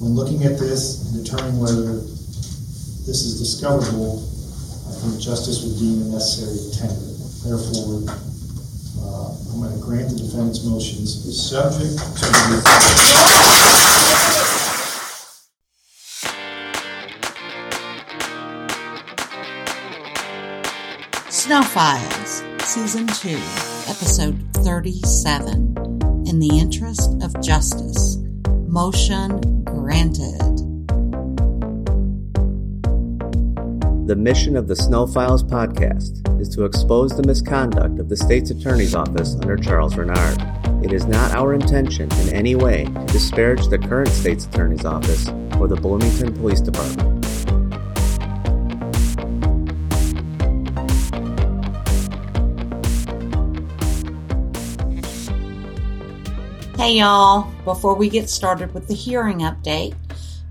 when looking at this and determining whether this is discoverable, I think justice would deem it necessary to tender. Therefore, uh, I'm going to grant the defendant's motions as subject to the Snow Files, Season 2, Episode 37. In the Interest of Justice. Motion granted. The mission of the Snow Files podcast is to expose the misconduct of the state's attorney's office under Charles Reynard. It is not our intention in any way to disparage the current state's attorney's office or the Bloomington Police Department. Hey y'all, before we get started with the hearing update,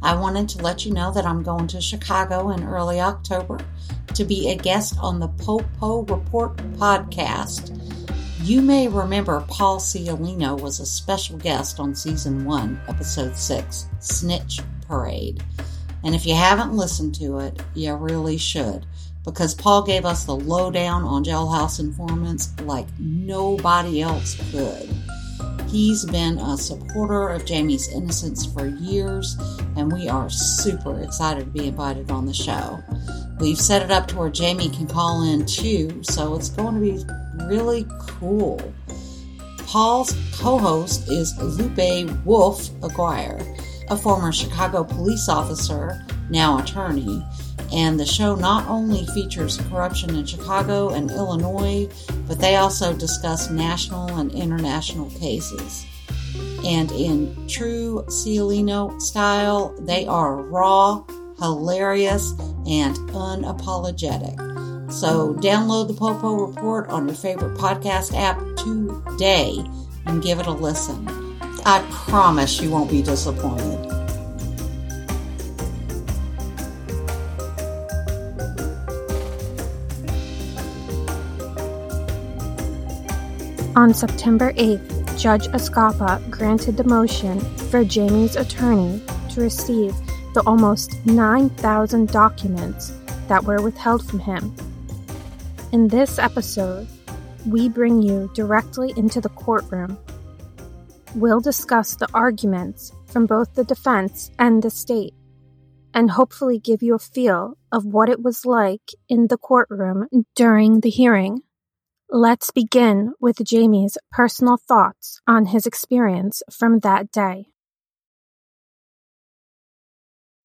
I wanted to let you know that I'm going to Chicago in early October to be a guest on the Popo Report podcast. You may remember Paul Ciolino was a special guest on season 1, episode 6, Snitch Parade. And if you haven't listened to it, you really should because Paul gave us the lowdown on jailhouse informants like nobody else could. He's been a supporter of Jamie's innocence for years, and we are super excited to be invited on the show. We've set it up to where Jamie can call in too, so it's going to be really cool. Paul's co host is Lupe Wolf Aguirre, a former Chicago police officer, now attorney, and the show not only features corruption in Chicago and Illinois, but they also discuss national and international cases. And in true Ciolino style, they are raw, hilarious, and unapologetic. So download the Popo Report on your favorite podcast app today and give it a listen. I promise you won't be disappointed. On September 8th, Judge Escapa granted the motion for Jamie's attorney to receive the almost 9,000 documents that were withheld from him. In this episode, we bring you directly into the courtroom. We'll discuss the arguments from both the defense and the state, and hopefully give you a feel of what it was like in the courtroom during the hearing. Let's begin with Jamie's personal thoughts on his experience from that day.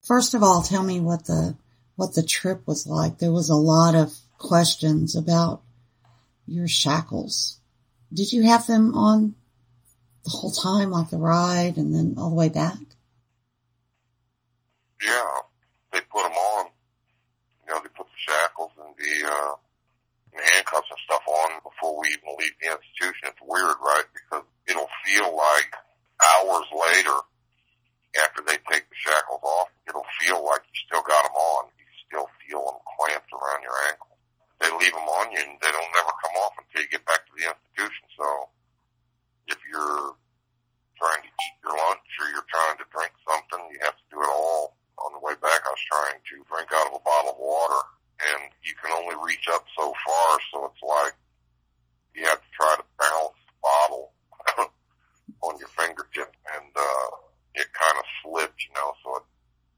First of all, tell me what the what the trip was like. There was a lot of questions about your shackles. Did you have them on the whole time, like the ride, and then all the way back? Yeah, they put them on. You know, they put the shackles and the uh, handcuffs and stuff on before we even leave the institution. It's weird, right? Because it'll feel like hours later after they take the shackles off, it'll feel like you still got them on. You still feel them clamped around your ankle. They leave them on you and they don't never come off until you get back to the institution. So if you're trying to eat your lunch or you're trying to drink something, you have to do it all. On the way back, I was trying to drink out of a bottle of water and you can only reach up so far, so it's like you have to try to balance the bottle on your fingertip, and uh, it kind of slipped, you know, so it,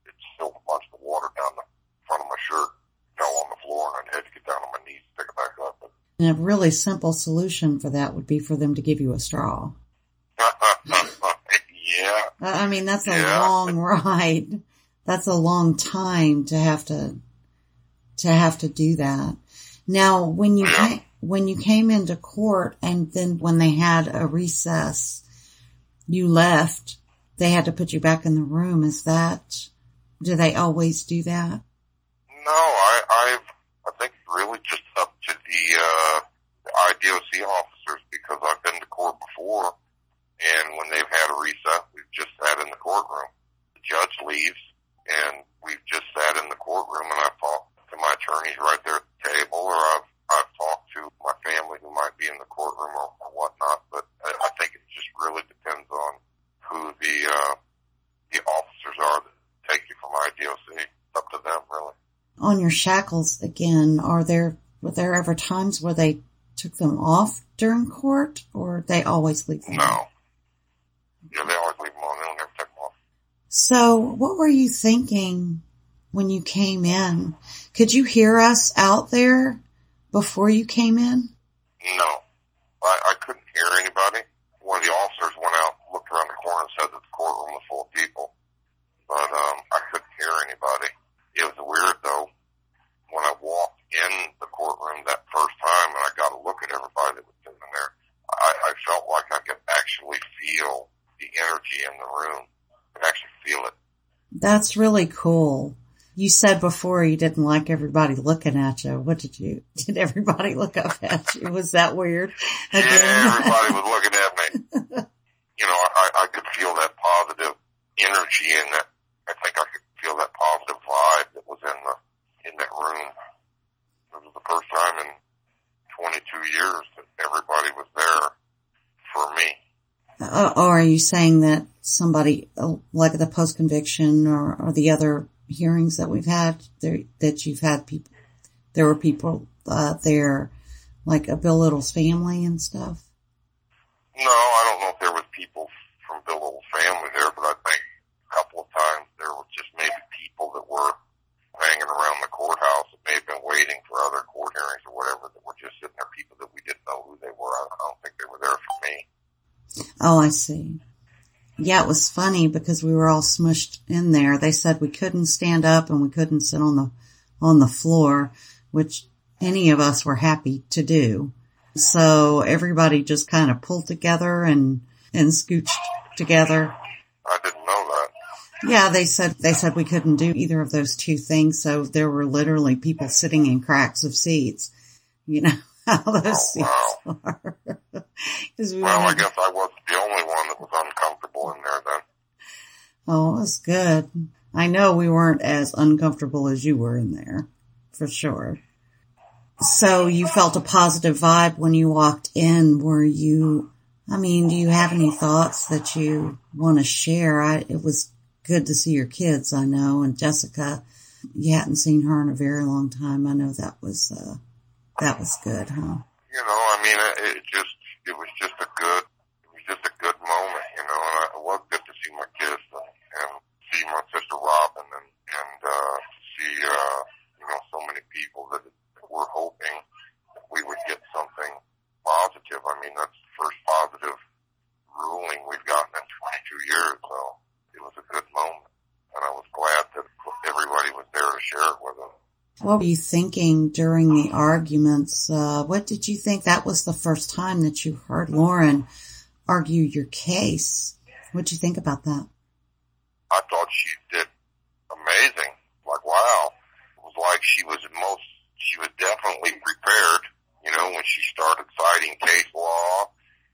it spilled a bunch of water down the front of my shirt, fell on the floor, and I had to get down on my knees to pick it back up. But, and a really simple solution for that would be for them to give you a straw. yeah. I mean, that's a Yeah. long ride. That's a long time to have to to have to do that. Now, when you came, when you came into court, and then when they had a recess, you left. They had to put you back in the room. Is that? Do they always do that? No, I, I've, I think it's really just up to the, uh, the IDOC officers because I've been to court before and when they've had a recess, we've just sat in the courtroom. The judge leaves and we've just sat in the courtroom and I've talked to my attorneys right there at the table or I've, I've talked to my family who might be in the courtroom or, or whatnot, but I, I think it just really depends on who the, uh, the officers are that take you from IDOC. It's up to them, really. On your shackles again, are there were there ever times where they took them off during court, or they always leave them? No. Yeah, they always leave them on. They don't ever take them off. So, what were you thinking when you came in? Could you hear us out there before you came in? No. I, I couldn't hear anybody. One of the officers went out, looked around the corner and said that the courtroom was full of people. But um, I couldn't hear anybody. It was weird though. When I walked in the courtroom that first time and I got a look at everybody that was sitting there, I, I felt like I could actually feel the energy in the room. I could actually feel it. That's really cool. You said before you didn't like everybody looking at you. What did you, did everybody look up at you? Was that weird? Yeah, everybody was looking at me. you know, I, I could feel that positive energy and that. I think I could feel that positive vibe that was in the in that room. It was the first time in 22 years that everybody was there for me. Uh, or are you saying that somebody, uh, like the post conviction or, or the other hearings that we've had, there, that you've had people, there were people uh, there, like a Bill Little's family and stuff? No, I don't know if there was people from Bill Little's family there, but I think a couple of times there were just maybe people that were hanging around the courthouse that may have been waiting for other court hearings or whatever that were just sitting there, people that we didn't know who they were. I, I don't think they were there for me. Oh, I see. Yeah, it was funny because we were all smushed in there. They said we couldn't stand up and we couldn't sit on the on the floor, which any of us were happy to do. So everybody just kind of pulled together and and scooched together. I didn't know that. Yeah, they said they said we couldn't do either of those two things. So there were literally people sitting in cracks of seats. You know how those Oh, seats wow. are. 'Cause we Well, I guess I wasn't the only one that was uncomfortable in there then. Oh, it was good. I know we weren't as uncomfortable as you were in there, for sure. So you felt a positive vibe when you walked in. Were you, I mean, do you have any thoughts that you want to share? I, it was good to see your kids, I know, and Jessica, you hadn't seen her in a very long time. I know that was, uh, that was good, huh? You know, I mean, it just, it was just a good, it was just a good moment, it was good to see my kids and, and see my sister Robin and, and, uh, see, uh, you know, so many people that, were hoping that we would get something positive. I mean, that's the first positive ruling we've gotten in 22 years, so it was a good moment. And I was glad that everybody was there to share it with us. What were you thinking during the arguments? Uh, what did you think? That was the first time that you heard Lauren argue your case. What do you think about that? I thought she did amazing. Like, wow. It was like she was most, she was definitely prepared, you know, when she started citing case law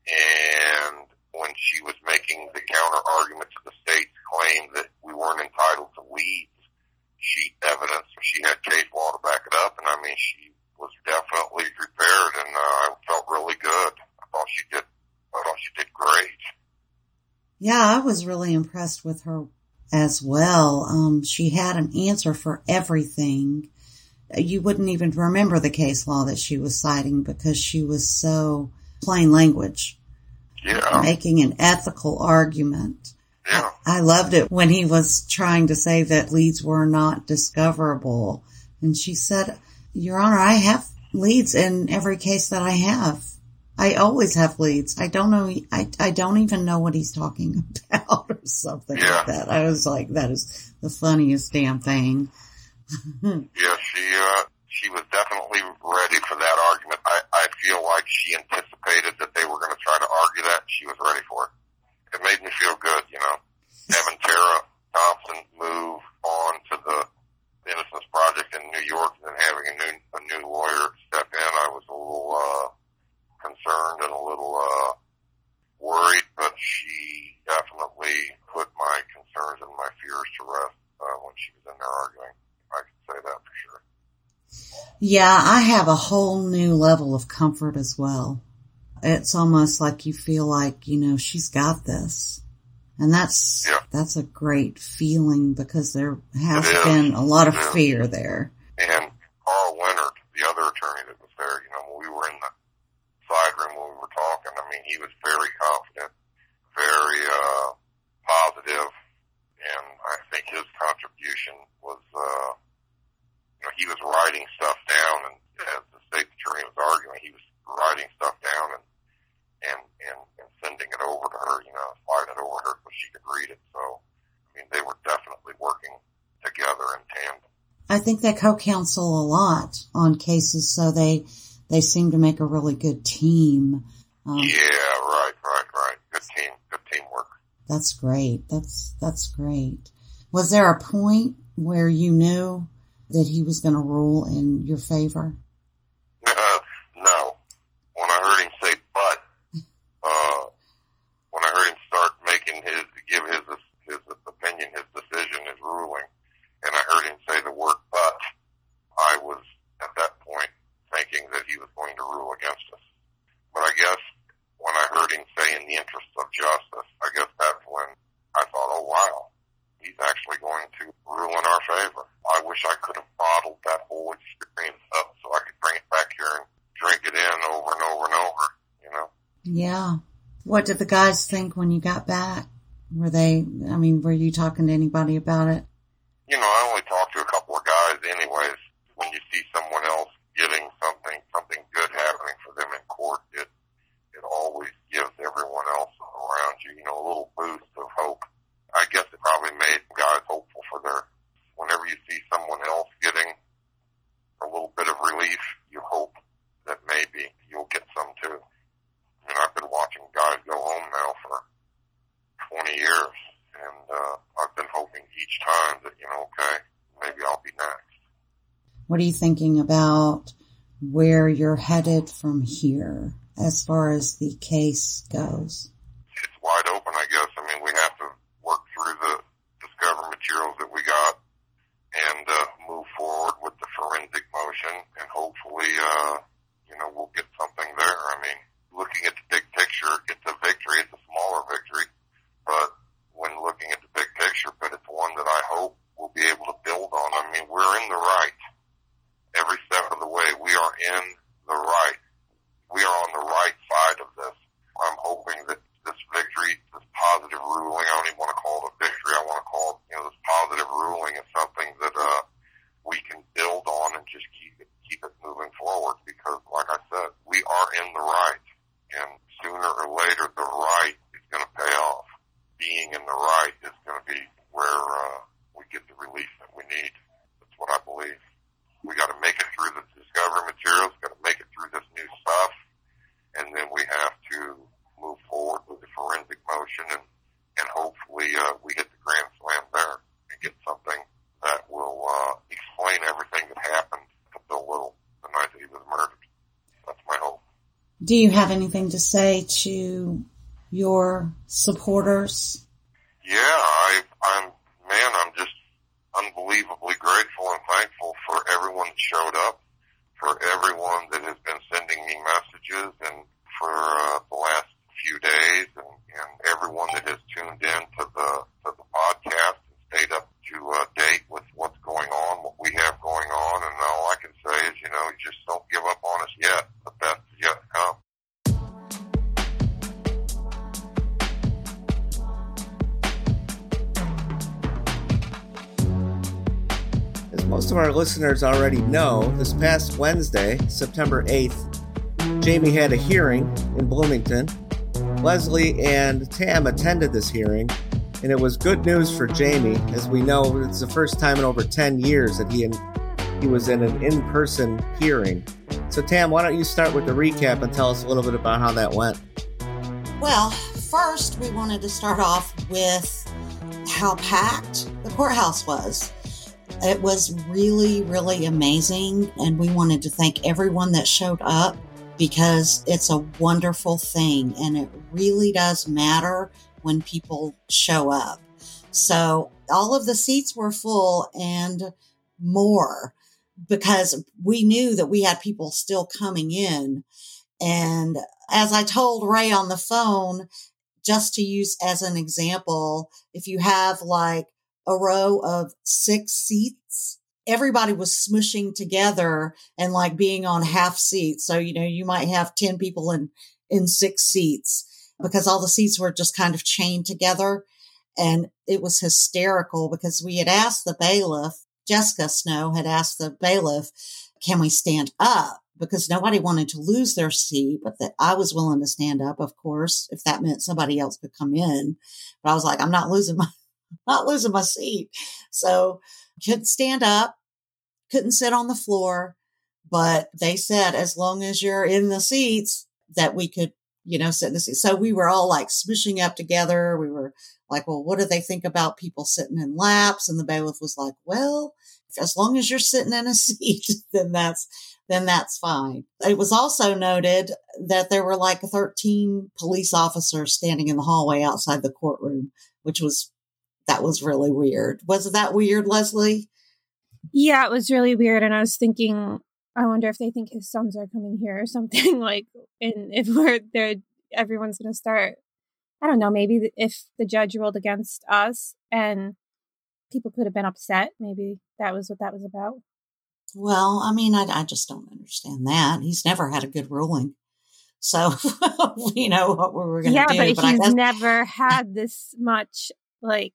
and when she was making the counter argument to the state's claim that we weren't entitled to leads, she evidence, she had case law to back it up. And I mean, she was definitely prepared and uh, I felt really good. I thought she did, I thought she did great. Yeah, I was really impressed with her as well. Um, she had an answer for everything. You wouldn't even remember the case law that she was citing because she was so plain language, Yeah. making an ethical argument. Yeah. I loved it when he was trying to say that leads were not discoverable. And she said, Your Honor, I have leads in every case that I have. I always have leads. I don't know. I, I don't even know what he's talking something Yeah. like that. I was like, that is the funniest damn thing. Yeah, she uh, she was definitely ready for that argument. I, I feel like she anticipated that they were going to try to argue that. and She was ready for it. It made me feel good, you know. Having Tara Thompson move on to the Innocence Project in New York and then having a new a new lawyer step in, I was a little uh, concerned and a little uh, worried, but she definitely put my and to rest uh, when she was in there arguing. I can say that for sure. Yeah, I have a whole new level of comfort as well. It's almost like you feel like, you know, she's got this. And that's Yeah. that's a great feeling because there has It is. been a lot of fear there. And Carl Leonard, the other attorney that was there, you know, when we were in the side room when we were talking, I mean, he was very confident, very, uh, positive, and I think his contribution was, uh, you know, he was writing stuff down, and as the state attorney was arguing, he was writing stuff down and, and, and, and sending it over to her, you know, sliding it over to her so she could read it. So, I mean, they were definitely working together in tandem. I think they co-counsel a lot on cases, so they they seem to make a really good team. Um, Yeah, right, right, right. Good team, good teamwork. That's great. That's that's great. Was there a point where you knew that he was going to rule in your favor? no, when I heard him say "but," uh, when I heard him start making his give his his opinion, his decision, his ruling, and I heard him say the word "but," I was at that point thinking that he was going to rule against us. But I guess when I heard him say "in the interest of justice," I guess that's when I thought, "Oh wow." He's actually going to rule in our favor. I wish I could have bottled that whole experience up so I could bring it back here and drink it in over and over and over, you know? Yeah. What did the guys think when you got back? Were they? I mean, were you talking to anybody about it? You know, I only talked to a couple of guys anyways. When you see someone else getting something, something good happening for them in court, it, it always gives everyone else around you, you know, a little boost of hope. I guess it probably made guys hopeful for their, whenever you see someone else getting a little bit of relief, you hope that maybe you'll get some too. I mean, I've been watching guys go home now for 20 years, and uh, I've been hoping each time that, you know, okay, maybe I'll be next. What are you thinking about where you're headed from here as far as the case goes? It's wide open, I guess. I mean, we have to work through the discover materials that we got and uh, move forward with the forensic motion, and hopefully, uh, you know, we'll get something there. I mean, looking at the big picture, it's a victory. It's a smaller victory, but when looking at the big picture, but it's one that I hope we'll be able to build on. I mean, we're in the right every step of the way. We are in the right. We are on the right side of this. I'm hoping that this victory, this positive ruling, I don't even want to call it a victory. I want to call it, you know, this positive ruling is something that, uh, we can build on and just keep it, keep it moving forward because like I said, we are in the right and sooner or later the right is going to pay off. Being in the right is going to be where, uh, we get the relief that we need. That's what I believe. We got to make it through the discovery materials, got to make it through this new stuff, and then we have to move forward with the forensic motion and, and hopefully, uh, we hit the grand slam there and get something that will, uh, explain everything that happened to Bill Little the night that he was murdered. That's my hope. Do you have anything to say to your supporters? Yeah, I, I'm, man, I'm just unbelievably grateful and thankful for everyone that showed up, for everyone that has been sending me messages and for uh, the last few days and, and everyone that has tuned in to the, to the podcast and stayed up to uh, date with what's going on, what we have going on. And all I can say is, you know, just don't give up on us yet. The best most of our listeners already know, this past Wednesday, September 8th, Jamie had a hearing in Bloomington. Leslie and Tam attended this hearing, and it was good news for Jamie. As we know, it's the first time in over 10 years that he, he was in an in person hearing. So, Tam, why don't you start with the recap and tell us a little bit about how that went? Well, first, we wanted to start off with how packed the courthouse was. It was really, really amazing, and we wanted to thank everyone that showed up because it's a wonderful thing and it really does matter when people show up. So, all of the seats were full and more because we knew that we had people still coming in. And as I told Ray on the phone, just to use as an example, if you have like a row of six seats, everybody was smushing together and like being on half seats. So, you know, you might have 10 people in, in six seats because all the seats were just kind of chained together. And it was hysterical because we had asked the bailiff, Jessica Snow had asked the bailiff, can we stand up? Because nobody wanted to lose their seat, but that I was willing to stand up, of course, if that meant somebody else could come in. But I was like, I'm not losing my, not losing my seat. So couldn't stand up, couldn't sit on the floor, but they said as long as you're in the seats that we could, you know, sit in the seats. So we were all like smishing up together. We were like, well, what do they think about people sitting in laps? And the bailiff was like, well, as long as you're sitting in a seat, then that's, then that's fine. It was also noted that there were like 13 police officers standing in the hallway outside the courtroom, which was, that was really weird. Was that weird, Leslie? Yeah, it was really weird. And I was thinking, I wonder if they think his sons are coming here or something like, and if we're there, everyone's going to start. I don't know. Maybe if the judge ruled against us and people could have been upset, maybe that was what that was about. Well, I mean, I, I just don't understand that. He's never had a good ruling. So we know what we were going to yeah, do. Yeah, but, but he's guess- never had this much like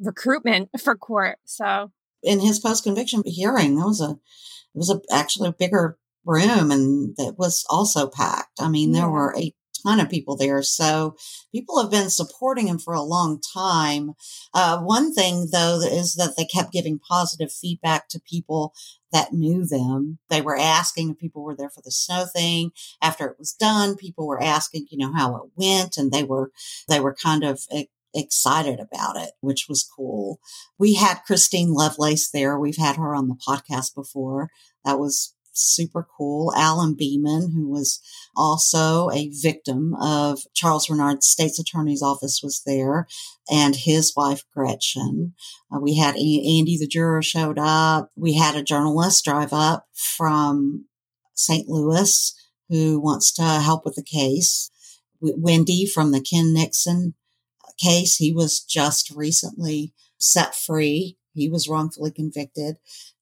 recruitment for court. So in his post conviction hearing, there was a it was a actually a bigger room and that was also packed. I mean, there were a ton of people there. So people have been supporting him for a long time. Uh, one thing though is that they kept giving positive feedback to people that knew them. They were asking if people were there for the snow thing. After it was done, people were asking, you know, how it went and they were, they were kind of e- excited about it, which was cool. We had Christine Lovelace there. We've had her on the podcast before. That was super cool. Alan Beaman, who was also a victim of Charles Reynard's state's attorney's office was there and his wife Gretchen. Uh, we had Andy the juror showed up. We had a journalist drive up from St. Louis who wants to help with the case. Wendy from the Ken Nixon case, he was just recently set free. He was wrongfully convicted.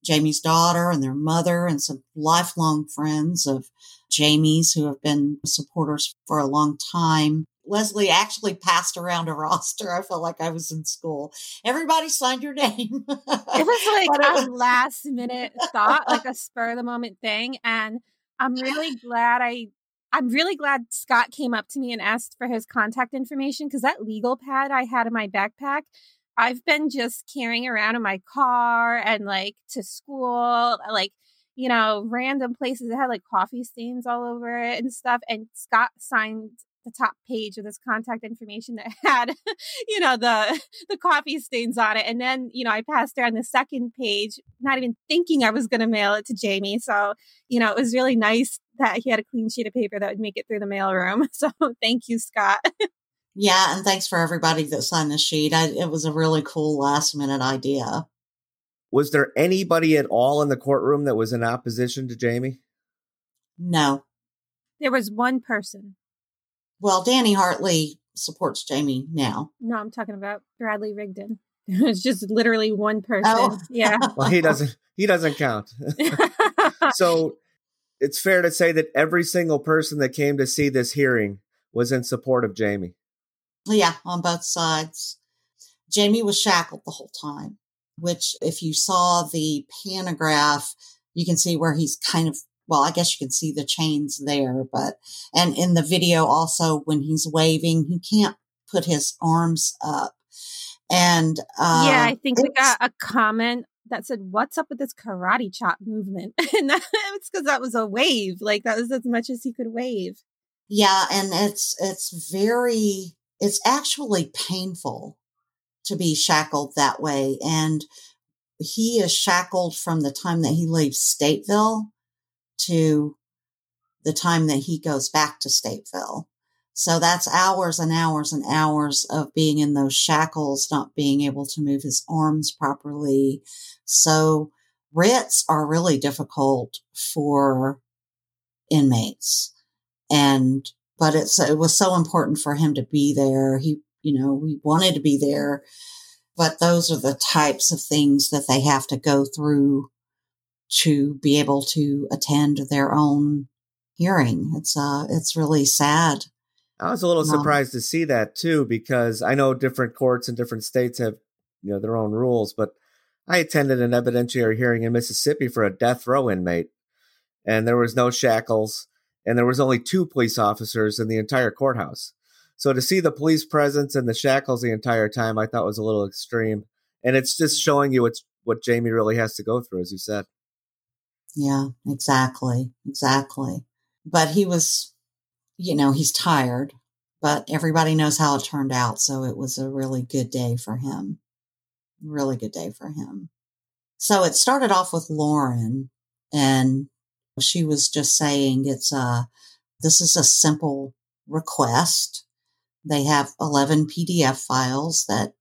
Jamie's daughter and their mother and some lifelong friends of Jamie's who have been supporters for a long time. Leslie actually passed around a roster. I felt like I was in school. Everybody signed your name. it was like a last minute thought, like a spur of the moment thing. And I'm really glad I I'm really glad Scott came up to me and asked for his contact information because that legal pad I had in my backpack, I've been just carrying around in my car and like to school, like, you know, random places that had like coffee stains all over it and stuff. And Scott signed the top page with his contact information that had, you know, the the coffee stains on it. And then, you know, I passed around the second page, not even thinking I was gonna mail it to Jamie. So, you know, it was really nice that he had a clean sheet of paper that would make it through the mailroom. So thank you, Scott. yeah, and thanks for everybody that signed the sheet. I, it was a really cool last minute idea. Was there anybody at all in the courtroom that was in opposition to Jamie? No. There was one person. Well, Danny Hartley supports Jamie now. No, I'm talking about Bradley Rigdon. It's just literally one person. Oh. Yeah. Well, he doesn't. He doesn't count. so it's fair to say that every single person that came to see this hearing was in support of Jamie. Yeah, on both sides. Jamie was shackled the whole time, which if you saw the pantograph, you can see where he's kind of, well, I guess you can see the chains there, but, and in the video also when he's waving, he can't put his arms up. And, uh, yeah, I think we got a comment that said, "What's up with this karate chop movement?" and that, it's because that was a wave. Like that was as much as he could wave. Yeah, and it's it's very it's actually painful to be shackled that way and he is shackled from the time that he leaves Stateville to the time that he goes back to Stateville. So that's hours and hours and hours of being in those shackles, not being able to move his arms properly. So writs are really difficult for inmates. And but it's it was so important for him to be there. He, you know, he wanted to be there, but those are the types of things that they have to go through to be able to attend their own hearing. It's uh, it's really sad. I was a little Um, surprised to see that too, because I know different courts in different states have, you know, their own rules. But I attended an evidentiary hearing in Mississippi for a death row inmate, and there was no shackles, and there was only two police officers in the entire courthouse. So to see the police presence and the shackles the entire time, I thought was a little extreme. And it's just showing you what's what Jamie really has to go through, as you said. Yeah, exactly. Exactly. But he was, you know, he's tired, but everybody knows how it turned out. So it was a really good day for him. Really good day for him. So it started off with Lauren and she was just saying it's a, this is a simple request. They have 11 PDF files that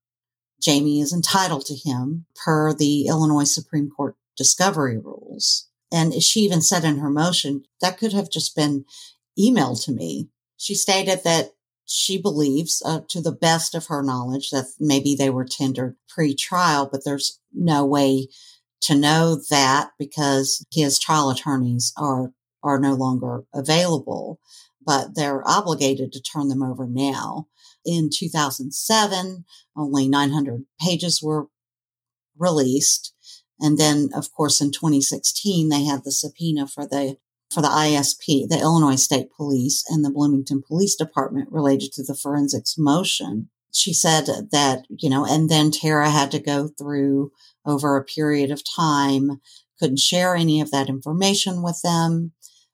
Jamie is entitled to him per the Illinois Supreme Court discovery rules. And she even said in her motion that could have just been emailed to me. She stated that she believes, uh, to the best of her knowledge, that maybe they were tendered pre-trial, but there's no way to know that because his trial attorneys are are no longer available, but they're obligated to turn them over now. In 2007, only 900 pages were released. And then, of course, in 2016, they had the subpoena for the for the ISP, the Illinois State Police, and the Bloomington Police Department related to the forensics motion. She said that, you know, and then Tara had to go through over a period of time, couldn't share any of that information with them,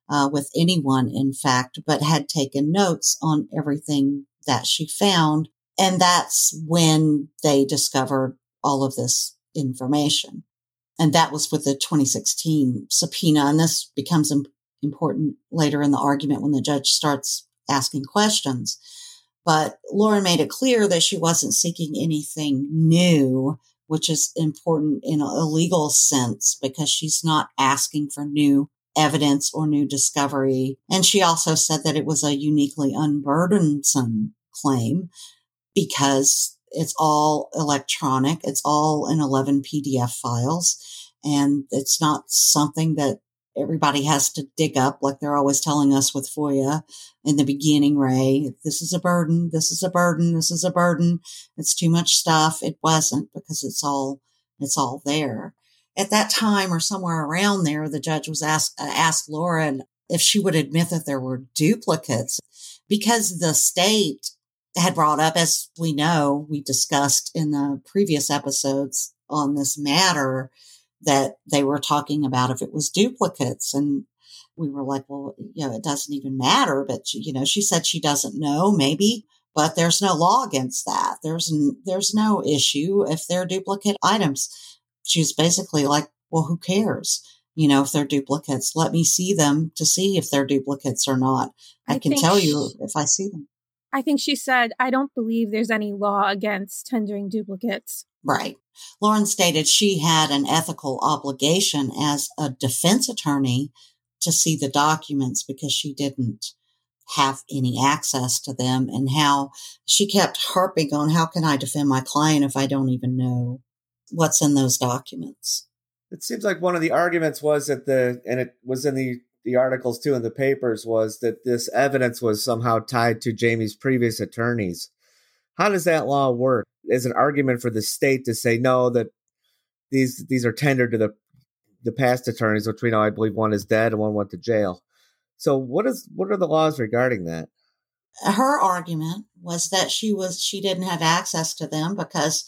uh, with anyone, in fact, but had taken notes on everything that she found. And that's when they discovered all of this information. And that was with the 2016 subpoena. And this becomes important later in the argument when the judge starts asking questions. But Lauren made it clear that she wasn't seeking anything new, which is important in a legal sense because she's not asking for new evidence or new discovery. And she also said that it was a uniquely unburdensome claim because it's all electronic. It's all in 11 PDF files and it's not something that everybody has to dig up like they're always telling us with FOIA in the beginning, Ray. This is a burden. This is a burden. This is a burden. It's too much stuff. It wasn't because it's all, it's all there. At that time or somewhere around there, the judge was asked, asked Lauren if she would admit that there were duplicates because the state had brought up, as we know, we discussed in the previous episodes on this matter, that they were talking about if it was duplicates. And we were like, well, you know, it doesn't even matter. But, she, you know, she said she doesn't know, maybe, but there's no law against that. There's, n- there's no issue if they're duplicate items. She's basically like, well, who cares? You know, if they're duplicates, let me see them to see if they're duplicates or not. I, I can tell you if I see them. I think she said, I don't believe there's any law against tendering duplicates. Right. Lauren stated she had an ethical obligation as a defense attorney to see the documents because she didn't have any access to them and how she kept harping on how can I defend my client if I don't even know what's in those documents. It seems like one of the arguments was that the, and it was in the the articles too in the papers was that this evidence was somehow tied to Jamie's previous attorneys. How does that law work? Is an argument for the state to say no that these these are tendered to the the past attorneys, which we know I believe one is dead and one went to jail. So what is what are the laws regarding that? Her argument was that she was she didn't have access to them because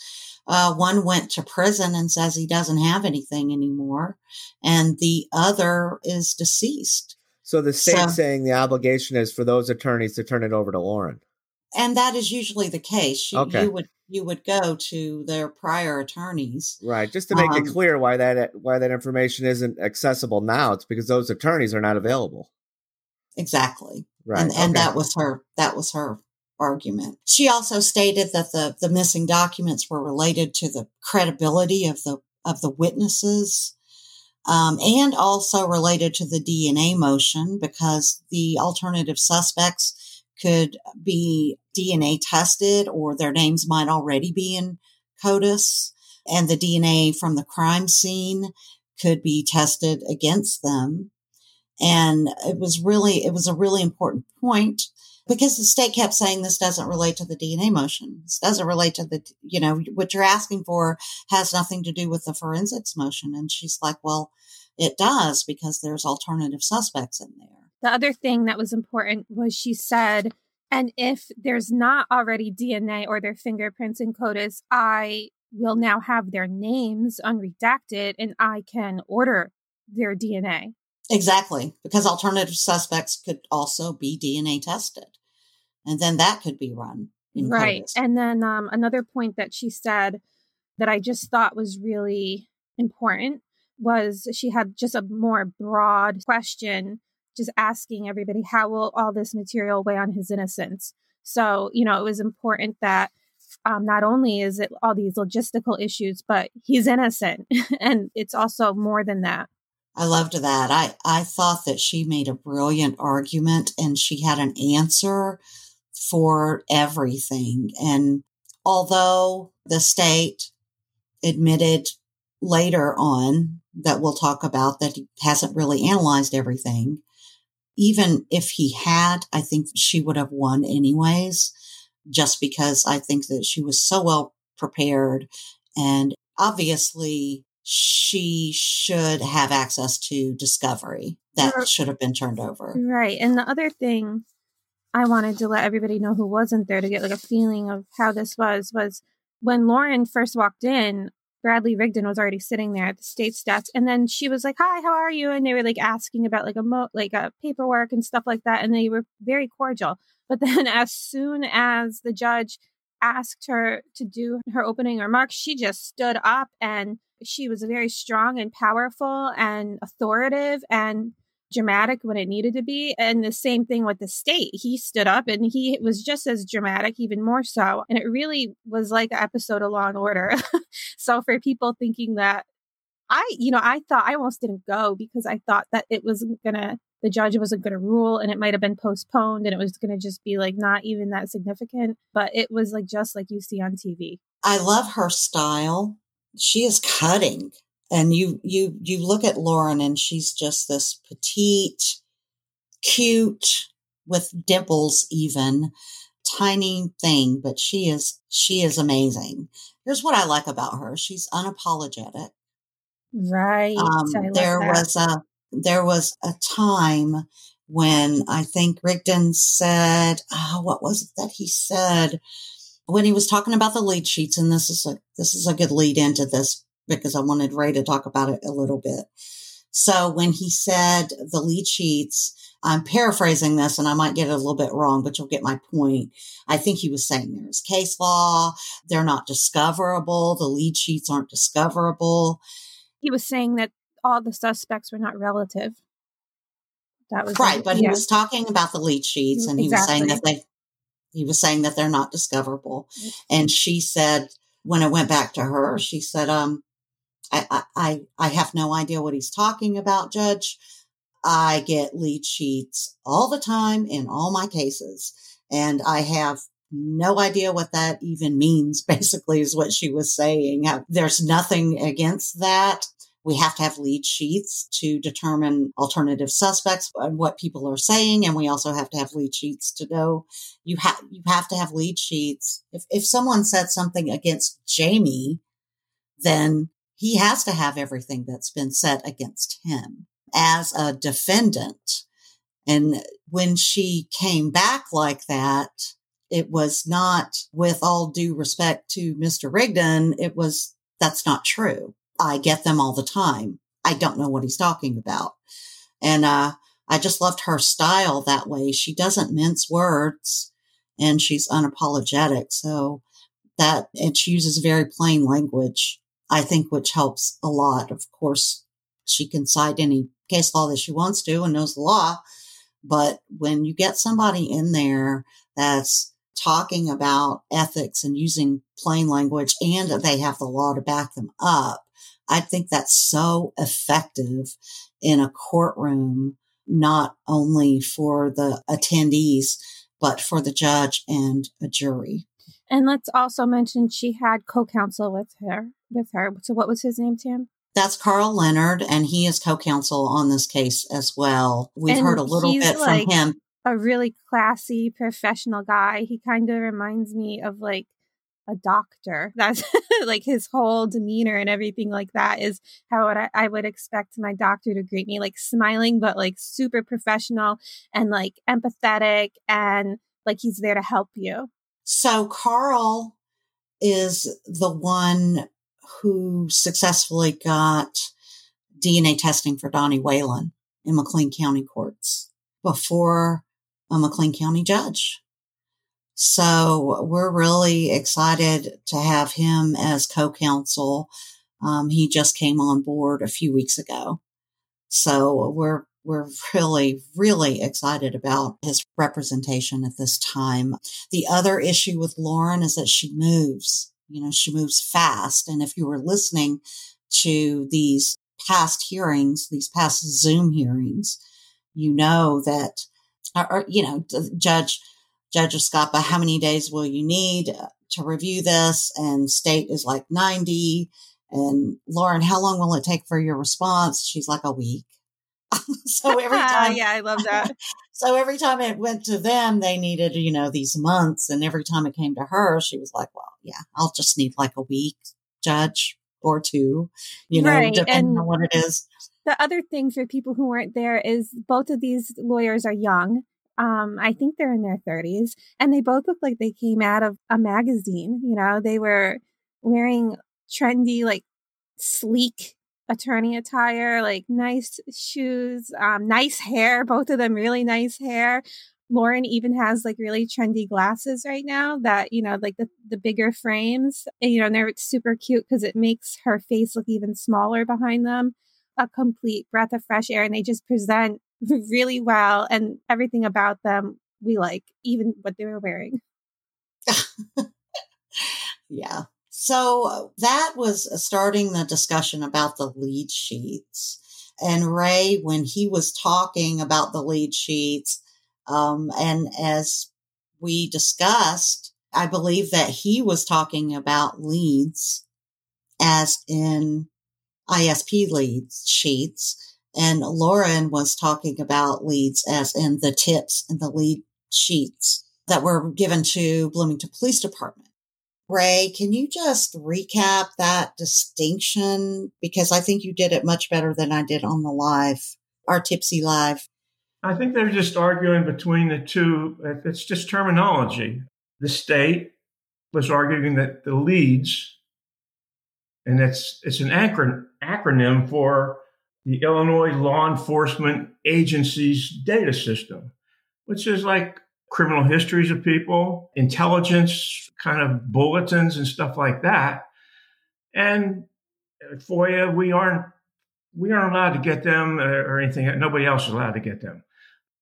uh, one went to prison and says he doesn't have anything anymore, and the other is deceased. So the state's So- saying the obligation is for those attorneys to turn it over to Lauren. And that is usually the case. You, Okay. you would you would go to their prior attorneys. Right. Just to make Um, it clear why that why that information isn't accessible now, it's because those attorneys are not available. Exactly. Right. And and okay. that was her that was her argument. She also stated that the the missing documents were related to the credibility of the of the witnesses. Um, and also related to the DNA motion because the alternative suspects could be DNA tested or their names might already be in CODIS and the DNA from the crime scene could be tested against them. And it was really, it was a really important point because the state kept saying this doesn't relate to the DNA motion. This doesn't relate to the, you know, what you're asking for has nothing to do with the forensics motion. And she's like, well, it does because there's alternative suspects in there. The other thing that was important was she said, and if there's not already DNA or their fingerprints in CODIS, I will now have their names unredacted and I can order their DNA. Exactly, because alternative suspects could also be DNA tested, and then that could be run. right. And then um, another point that she said that I just thought was really important was she had just a more broad question, just asking everybody, how will all this material weigh on his innocence? So, you know, it was important that um, not only is it all these logistical issues, but he's innocent. and it's also more than that. I loved that. I, I thought that she made a brilliant argument and she had an answer for everything. And although the state admitted later on that we'll talk about that he hasn't really analyzed everything, even if he had, I think she would have won anyways, just because I think that she was so well prepared and obviously she should have access to discovery that should have been turned over. Right. And the other thing I wanted to let everybody know who wasn't there to get like a feeling of how this was was when Lauren first walked in, Bradley Rigdon was already sitting there at the state's desk and then she was like, "Hi, how are you?" And they were like asking about like a mo- like a paperwork and stuff like that, and they were very cordial. But then, as soon as the judge asked her to do her opening remarks, she just stood up and she was very strong and powerful and authoritative and dramatic when it needed to be. And the same thing with the state. He stood up and he was just as dramatic, even more so. And it really was like an episode of Law and Order. so for people thinking that I, you know, I thought I almost didn't go because I thought that it wasn't gonna, the judge wasn't gonna rule and it might have been postponed and it was gonna just be like not even that significant. But it was like just like you see on TV. I love her style she is cutting. And you, you, you look at Lauren and she's just this petite, cute with dimples even tiny thing, but she is, she is amazing. Here's what I like about her. She's unapologetic. Right. Um, there that. was a, there was a time when I think Rigdon said, oh, what was it that he said? When he was talking about the lead sheets, and this is a this is a good lead into this because I wanted Ray to talk about it a little bit. So when he said the lead sheets, I'm paraphrasing this and I might get it a little bit wrong, but you'll get my point. I think he was saying there's case law. They're not discoverable. The lead sheets aren't discoverable. He was saying that all the suspects were not relative. That was right. But yeah. he was talking about the lead sheets and he exactly. was saying that they he was saying that they're not discoverable. Mm-hmm. And she said, when I went back to her, she said, um, I, I, I have no idea what he's talking about, Judge. I get lead sheets all the time in all my cases, and I have no idea what that even means, basically, is what she was saying. There's nothing against that. We have to have lead sheets to determine alternative suspects and what people are saying. And we also have to have lead sheets to know you have, you have to have lead sheets. If, if someone said something against Jamie, then he has to have everything that's been said against him as a defendant. And when she came back like that, it was not with all due respect to Mr. Rigdon. It was, that's not true. I get them all the time. I don't know what he's talking about. And, uh, I just loved her style that way. She doesn't mince words and she's unapologetic. So that, and she uses very plain language, I think, which helps a lot. Of course, she can cite any case law that she wants to and knows the law. But when you get somebody in there that's talking about ethics and using plain language and they have the law to back them up, I think that's so effective in a courtroom, not only for the attendees, but for the judge and a jury. And let's also mention she had co-counsel with her. With her. So what was his name, Tam? That's Carl Leonard, and he is co-counsel on this case as well. We've And heard a little he's bit like- from him. A really classy, professional guy. He kind of reminds me of like a doctor. That's like his whole demeanor and everything like that is how I, I would expect my doctor to greet me, like smiling, but like super professional and like empathetic and like he's there to help you. So Carl is the one who successfully got DNA testing for Donnie Whalen in McLean County courts before a McLean County judge. So we're really excited to have him as co-counsel. Um, he just came on board a few weeks ago. So we're we're really, really excited about his representation at this time. The other issue with Lauren is that she moves. You know, she moves fast. And if you were listening to these past hearings, these past Zoom hearings, you know that, or, or, you know, Judge Judge Escapa, how many days will you need uh, to review this? And state is like 90. And Lauren, how long will it take for your response? She's like a week. so every time, yeah, I love that. so every time it went to them, they needed, you know, these months. And every time it came to her, she was like, well, yeah, I'll just need like a week, judge, or two, you know, Right, depending and- on what it is. the other thing for people who weren't there is both of these lawyers are young. Um, I think they're in their 30s, and they both look like they came out of a magazine. You know, they were wearing trendy, like sleek attorney attire, like nice shoes, um, nice hair. Both of them really nice hair. Lauren even has like really trendy glasses right now that, you know, like the, the bigger frames, and, you know, and they're super cute because it makes her face look even smaller behind them a complete breath of fresh air and they just present really well and everything about them we like even what they were wearing Yeah. So uh, that was starting the discussion about the lead sheets. And Ray, when he was talking about the lead sheets, um, and as we discussed, I believe that he was talking about leads as in ISP leads sheets. And Lauren was talking about leads as in the tips and the lead sheets that were given to Bloomington Police Department. Ray, can you just recap that distinction? Because I think you did it much better than I did on the live, our Tipsy Live. I think they're just arguing between the two. It's just terminology. The state was arguing that the leads, and it's it's an acron- acronym for the Illinois Law Enforcement Agency's data system, which is like criminal histories of people, intelligence kind of bulletins and stuff like that. And FOIA, we aren't we aren't allowed to get them or anything. Nobody else is allowed to get them.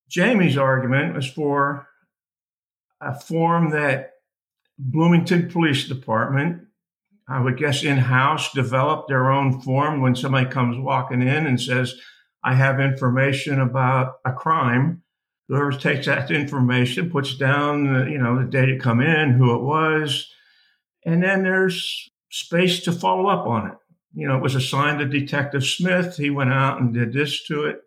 Jamie's argument was for a form that Bloomington Police Department, I would guess in house, develop their own form when somebody comes walking in and says, I have information about a crime. Whoever takes that information, puts down, the, you know, the date it come in, who it was, and then there's space to follow up on it. You know, it was assigned to Detective Smith. He went out and did this to it.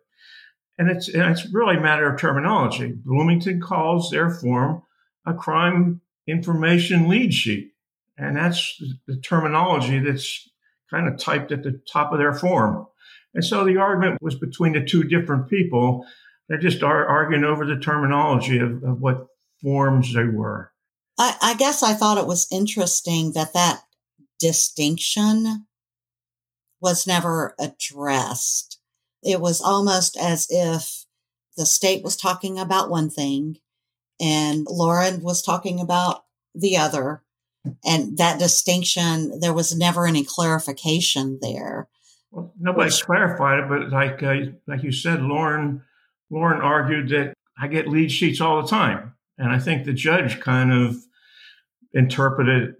And it's, and it's really a matter of terminology. Bloomington calls their form a crime information lead sheet. And that's the terminology that's kind of typed at the top of their form. And so the argument was between the two different people. They're just ar- arguing over the terminology of, of what forms they were. I, I guess I thought it was interesting that that distinction was never addressed. It was almost as if the state was talking about one thing and Lauren was talking about the other. And that distinction, there was never any clarification there. Well, nobody Which- clarified it, but like uh, like you said, Lauren Lauren argued that I get lead sheets all the time, and I think the judge kind of interpreted,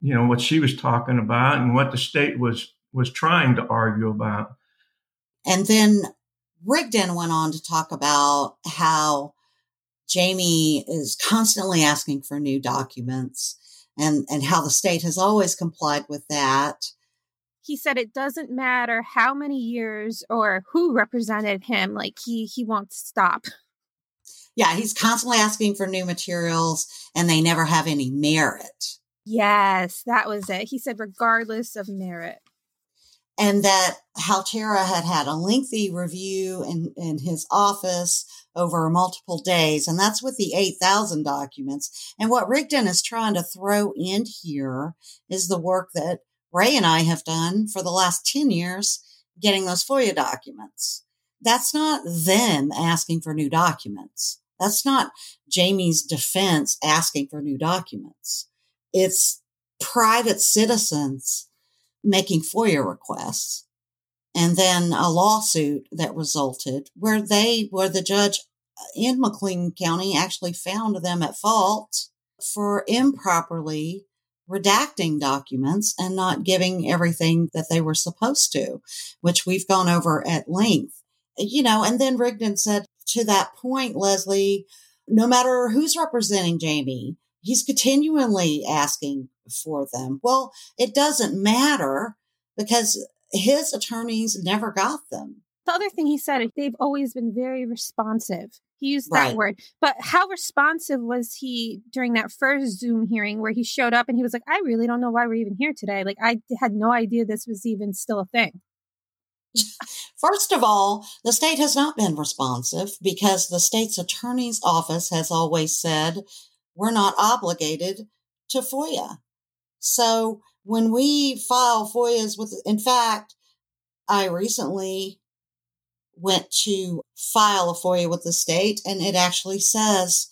you know, what she was talking about and what the state was was trying to argue about. And then Rigdon went on to talk about how Jamie is constantly asking for new documents and, and how the state has always complied with that. He said it doesn't matter how many years or who represented him, like he he won't stop. Yeah, he's constantly asking for new materials and they never have any merit. Yes, that was it. He said regardless of merit and that Haltera had had a lengthy review in, in his office over multiple days. And that's with the 8,000 documents. And what Rigdon is trying to throw in here is the work that Ray and I have done for the last 10 years getting those FOIA documents. That's not them asking for new documents. That's not Jamie's defense asking for new documents. It's private citizens making FOIA requests and then a lawsuit that resulted where they, where the judge in McLean County actually found them at fault for improperly redacting documents and not giving everything that they were supposed to, which we've gone over at length. You know, and then Rigdon said to that point, Leslie, no matter who's representing Jamie, he's continually asking for them. Well, it doesn't matter because his attorneys never got them. The other thing he said, they've always been very responsive. He used that right. word. But how responsive was he during that first Zoom hearing where he showed up and he was like, I really don't know why we're even here today. Like, I had no idea this was even still a thing. First of all, the state has not been responsive because the state's attorney's office has always said we're not obligated to FOIA. So when we file FOIAs with, in fact, I recently went to file a FOIA with the state and it actually says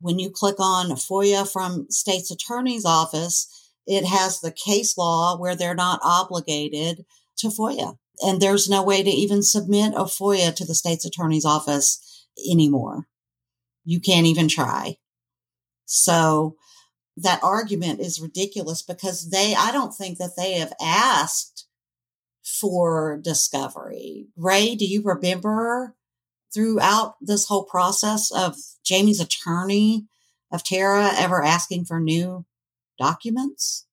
when you click on FOIA from state's attorney's office, it has the case law where they're not obligated to FOIA. And there's no way to even submit a FOIA to the state's attorney's office anymore. You can't even try. So that argument is ridiculous because they, I don't think that they have asked for discovery. Ray, do you remember throughout this whole process of Jamie's attorney of Tara ever asking for new documents?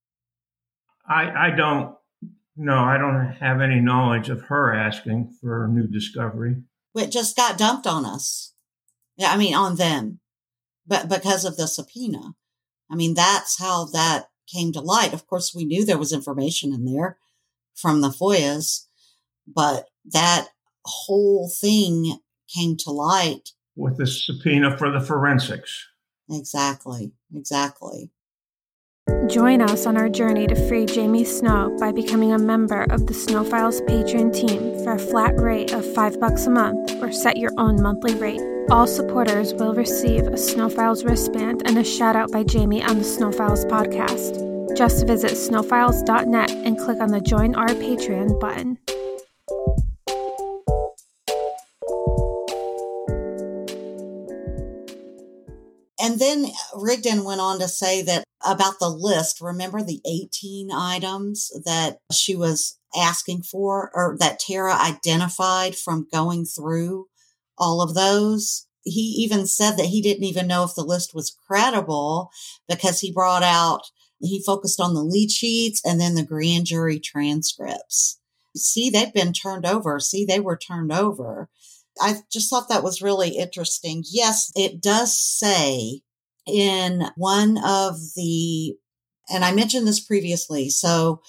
I, I don't no, I don't have any knowledge of her asking for new discovery. It just got dumped on us. Yeah, I mean on them, but because of the subpoena. I mean, that's how that came to light. Of course, we knew there was information in there from the FOIAs, but that whole thing came to light with the subpoena for the forensics. Exactly, exactly. Join us on our journey to free Jamie Snow by becoming a member of the Snow Files Patreon team for a flat rate of 5 bucks a month or set your own monthly rate. All supporters will receive a Snowfiles wristband and a shout out by Jamie on the Snowfiles podcast. Just visit snowfiles.net and click on the Join Our Patreon button. And then Rigdon went on to say that about the list, remember the 18 items that she was asking for or that Tara identified from going through all of those? He even said that he didn't even know if the list was credible because he brought out, he focused on the lead sheets and then the grand jury transcripts. See, they've been turned over. See, they were turned over. I just thought that was really interesting. Yes, it does say in one of the, and I mentioned this previously. So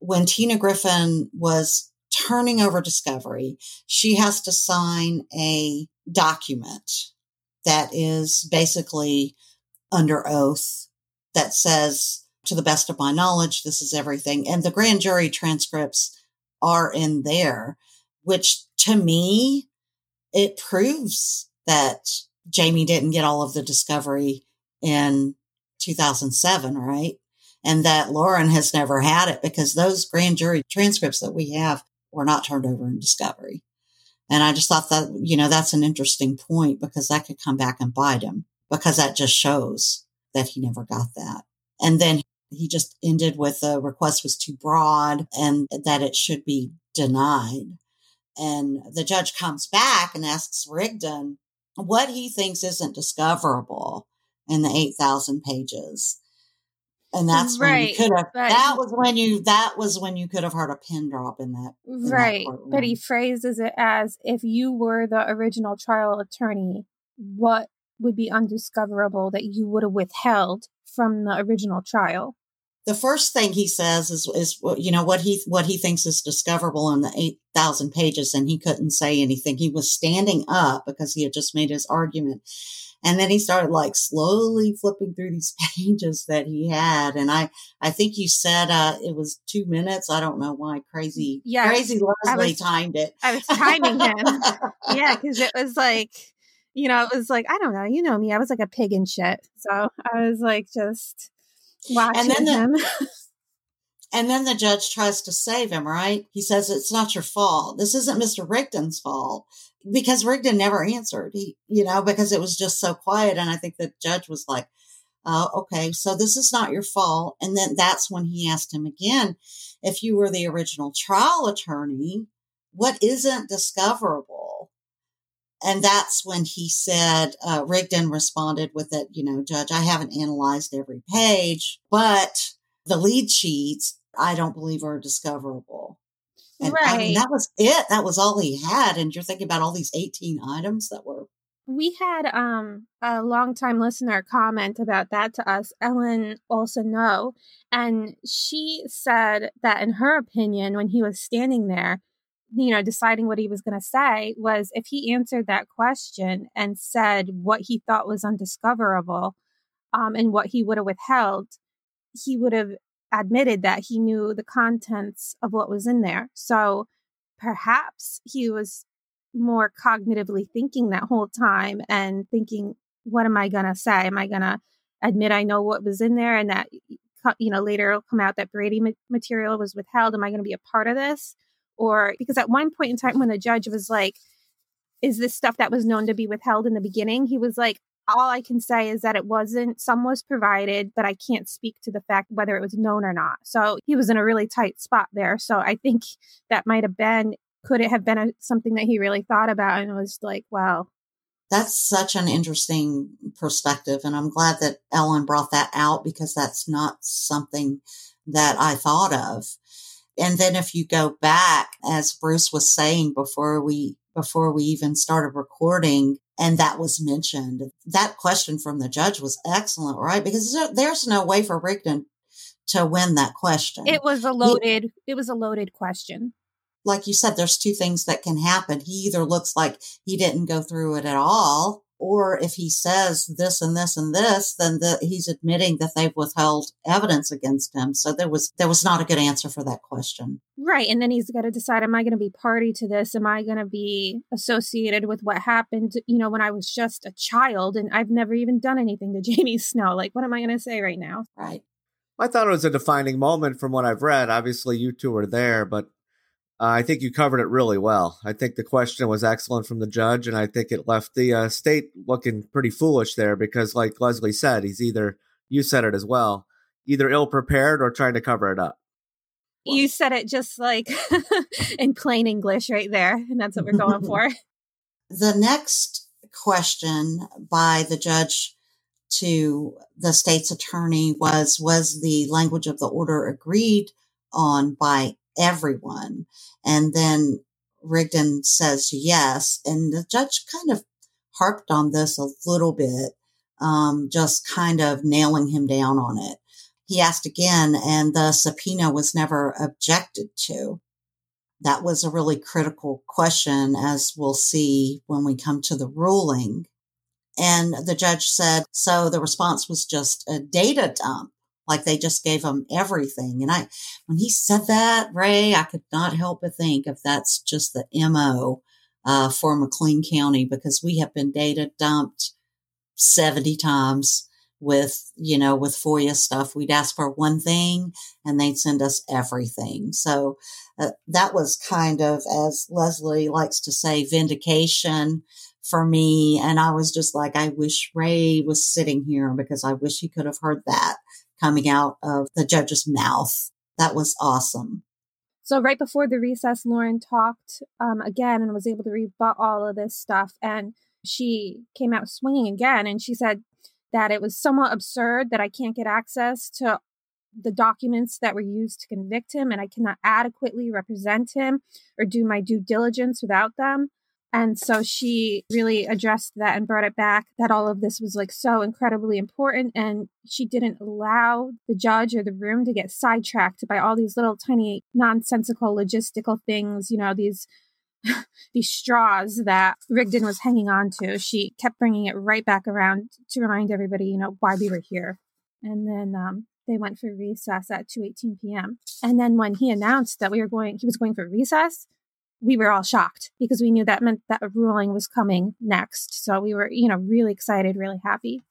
when Tina Griffin was turning over discovery, she has to sign a document that is basically under oath that says, to the best of my knowledge, this is everything. And the grand jury transcripts are in there, which to me it proves that Jamie didn't get all of the discovery in 2007, right? And that Lauren has never had it because those grand jury transcripts that we have were not turned over in discovery. And I just thought that, you know, that's an interesting point because that could come back and bite him because that just shows that he never got that. And then he just ended with the request was too broad and that it should be denied. And the judge comes back and asks Rigdon, what he thinks isn't discoverable in the 8,000 pages. And that's when you Right, could have, but that was when you, that was when you could have heard a pin drop in that. in that Right. But he phrases it as if you were the original trial attorney, what would be undiscoverable that you would have withheld from the original trial? the first thing he says is is you know what he what he thinks is discoverable in the 8000 pages and he couldn't say anything he was standing up because he had just made his argument and then he started like slowly flipping through these pages that he had and i i think you said uh it was 2 minutes i don't know why crazy yeah, crazy leslie was- timed it I was timing him. yeah, because it was like, you know, it was like, I don't know, you know me, I was like a pig in shit. So I was like just watching then the- him. And then the judge tries to save him, right? He says, it's not your fault. This isn't Mr. Rigdon's fault because Rigdon never answered. He, you know, because it was just so quiet. And I think the judge was like, uh, okay, so this is not your fault. And then that's when he asked him again, if you were the original trial attorney, what isn't discoverable? And that's when he said, uh, Rigdon responded with it, you know, Judge, I haven't analyzed every page, but the lead sheets, I don't believe are discoverable. And I mean, Right. that was it. That was all he had. And you're thinking about all these 18 items that were, We had um a longtime listener comment about that to us, Ellen also know, and she said that in her opinion, when he was standing there, you know, deciding what he was going to say, was if he answered that question and said what he thought was undiscoverable, um, and what he would have withheld, he would have admitted that he knew the contents of what was in there. So perhaps he was more cognitively thinking that whole time and thinking, what am I going to say? Am I going to admit I know what was in there and that, you know, later it'll come out that Brady material was withheld? Am I going to be a part of this? Or because at one point in time when the judge was like, is this stuff that was known to be withheld in the beginning? He was like, all I can say is that it wasn't, some was provided, but I can't speak to the fact whether it was known or not. So he was in a really tight spot there. So I think that might have been, could it have been a, something that he really thought about and was like, wow, that's such an interesting perspective. And I'm glad that Ellen brought that out because that's not something that I thought of. And then if you go back, as Bruce was saying before we, before we even started recording, and that was mentioned, that question from the judge was excellent, right? Because there's no way for Rigdon to win that question. it was a loaded, it was a loaded question. like you said, there's two things that can happen. He either looks like he didn't go through it at all, or if he says this and this and this, then the, he's admitting that they've withheld evidence against him. So there was there was not a good answer for that question. Right. And then he's got to decide am I going to be party to this? Am I going to be associated with what happened, you know, when I was just a child and I've never even done anything to Jamie Snow? Like, what am I going to say right now? Right. I thought it was a defining moment from what I've read. Obviously, you two were there, but uh, I think you covered it really well. I think the question was excellent from the judge, and I think it left the uh, state looking pretty foolish there because, like Leslie said, he's either, you said it as well, either ill prepared or trying to cover it up. You said it just like in plain English right there. And that's what we're going for. The next question by the judge to the state's attorney was was the language of the order agreed on by everyone. And then rigdon says yes and the judge kind of harped on this a little bit um, just kind of nailing him down on it. He asked again and the subpoena was never objected to. That was a really critical question, as we'll see when we come to the ruling. And the judge said, so the response was just a data dump, like they just gave them everything. And I, when he said that, Ray, I could not help but think if that's just the MO uh, for McLean County, because we have been data dumped 70 times with, you know, with FOIA stuff. We'd ask for one thing and they'd send us everything. So, uh, that was kind of, as Leslie likes to say, vindication for me. And I was just like, I wish Ray was sitting here because I wish he could have heard that coming out of the judge's mouth. That was awesome. So right before the recess, Lauren talked um, again and was able to rebut all of this stuff. And she came out swinging again and she said that it was somewhat absurd that I can't get access to the documents that were used to convict him and I cannot adequately represent him or do my due diligence without them. And so she really addressed that and brought it back that all of this was like so incredibly important. And she didn't allow the judge or the room to get sidetracked by all these little tiny nonsensical logistical things, you know, these. these straws that Rigdon was hanging on to, she kept bringing it right back around to remind everybody, you know, why we were here. And then um, they went for recess at 2:18 p.m. And then when he announced that we were going, he was going for recess, we were all shocked because we knew that meant that a ruling was coming next. So we were, you know, really excited, really happy.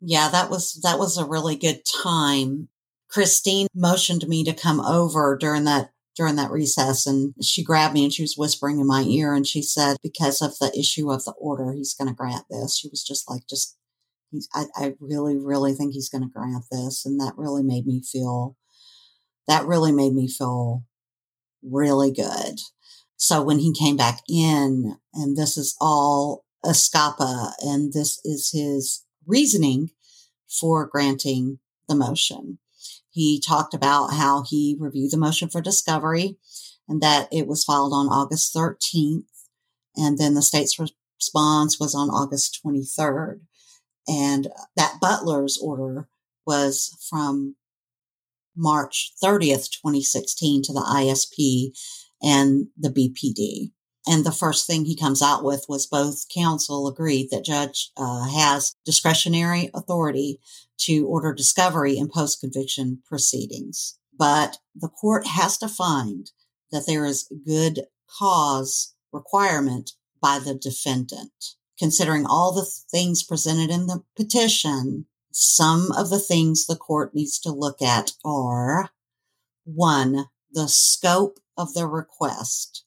Yeah, that was that was a really good time. Christine motioned me to come over during that during that recess and she grabbed me and she was whispering in my ear and she said because of the issue of the order he's going to grant this. She was just like just he's I, I really really think he's going to grant this and that really made me feel that really made me feel really good so when he came back in, and this is all Escapa, and this is his reasoning for granting the motion. He talked about how he reviewed the motion for discovery and that it was filed on August 13th. And then the state's response was on August 23rd. And that Butler's order was from March 30th, 2016 to the ISP and the BPD. And the first thing he comes out with was both counsel agreed that judge uh, has discretionary authority to order discovery in post conviction proceedings. But the court has to find that there is good cause requirement by the defendant. Considering all the things presented in the petition, some of the things the court needs to look at are one, the scope of the request.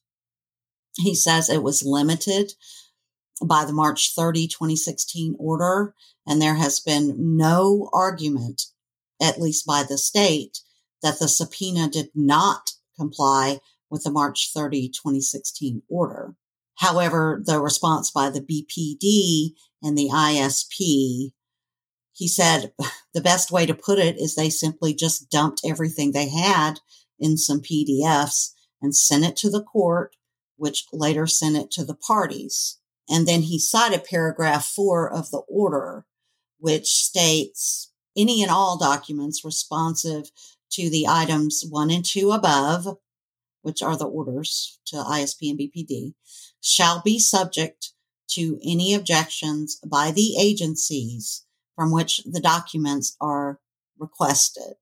He says it was limited by the March 30, 2016 order, and there has been no argument, at least by the state, that the subpoena did not comply with the March 30, 2016 order. However, the response by the BPD and the ISP, he said the best way to put it is they simply just dumped everything they had in some PDFs and sent it to the court, which later sent it to the parties. And then he cited paragraph four of the order, which states any and all documents responsive to the items one and two above, which are the orders to ISP and BPD, shall be subject to any objections by the agencies from which the documents are requested.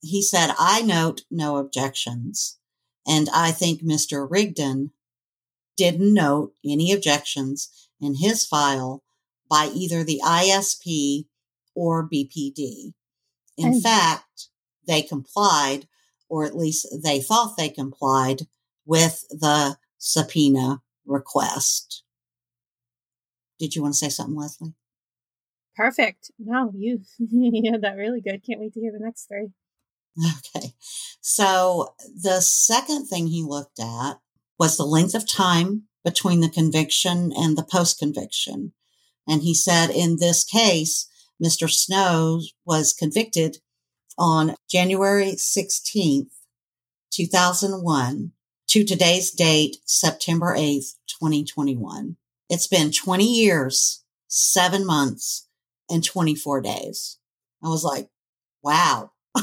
He said, I note no objections. And I think Mr. Rigdon didn't note any objections in his file by either the ISP or BPD. In and fact, they complied, or at least they thought they complied with the subpoena request. Did you want to say something, Leslie? Perfect. No, you you had that really good. Can't wait to hear the next three. Okay. So the second thing he looked at was the length of time between the conviction and the post conviction. And he said in this case, Mr. Snow was convicted on January 16th, 2001 to today's date, September 8th, 2021. It's been 20 years, seven months, and 24 days. I was like, wow.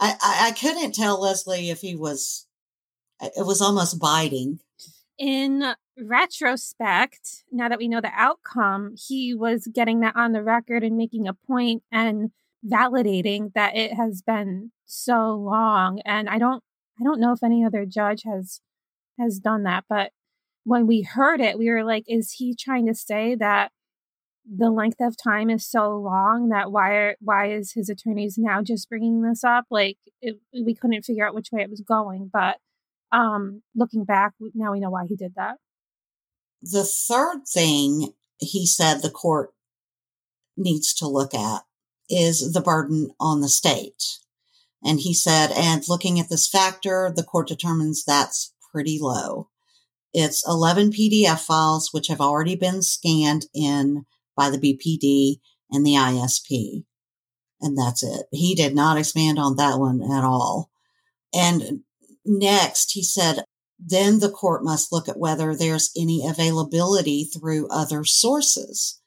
I, I, I couldn't tell Leslie if he was, it was almost biting. In retrospect, now that we know the outcome, he was getting that on the record and making a point and validating that it has been so long. And I don't, I don't know if any other judge has, has done that, but when we heard it, we were like, is he trying to say that the length of time is so long that why are, why is his attorneys now just bringing this up? Like it, we couldn't figure out which way it was going but um looking back now we know why he did that. The third thing he said the court needs to look at is the burden on the state. And he said and looking at this factor the court determines that's pretty low. It's 11 PDF files, which have already been scanned in by the BPD and the ISP. And that's it. He did not expand on that one at all. And next, he said, then the court must look at whether there's any availability through other sources.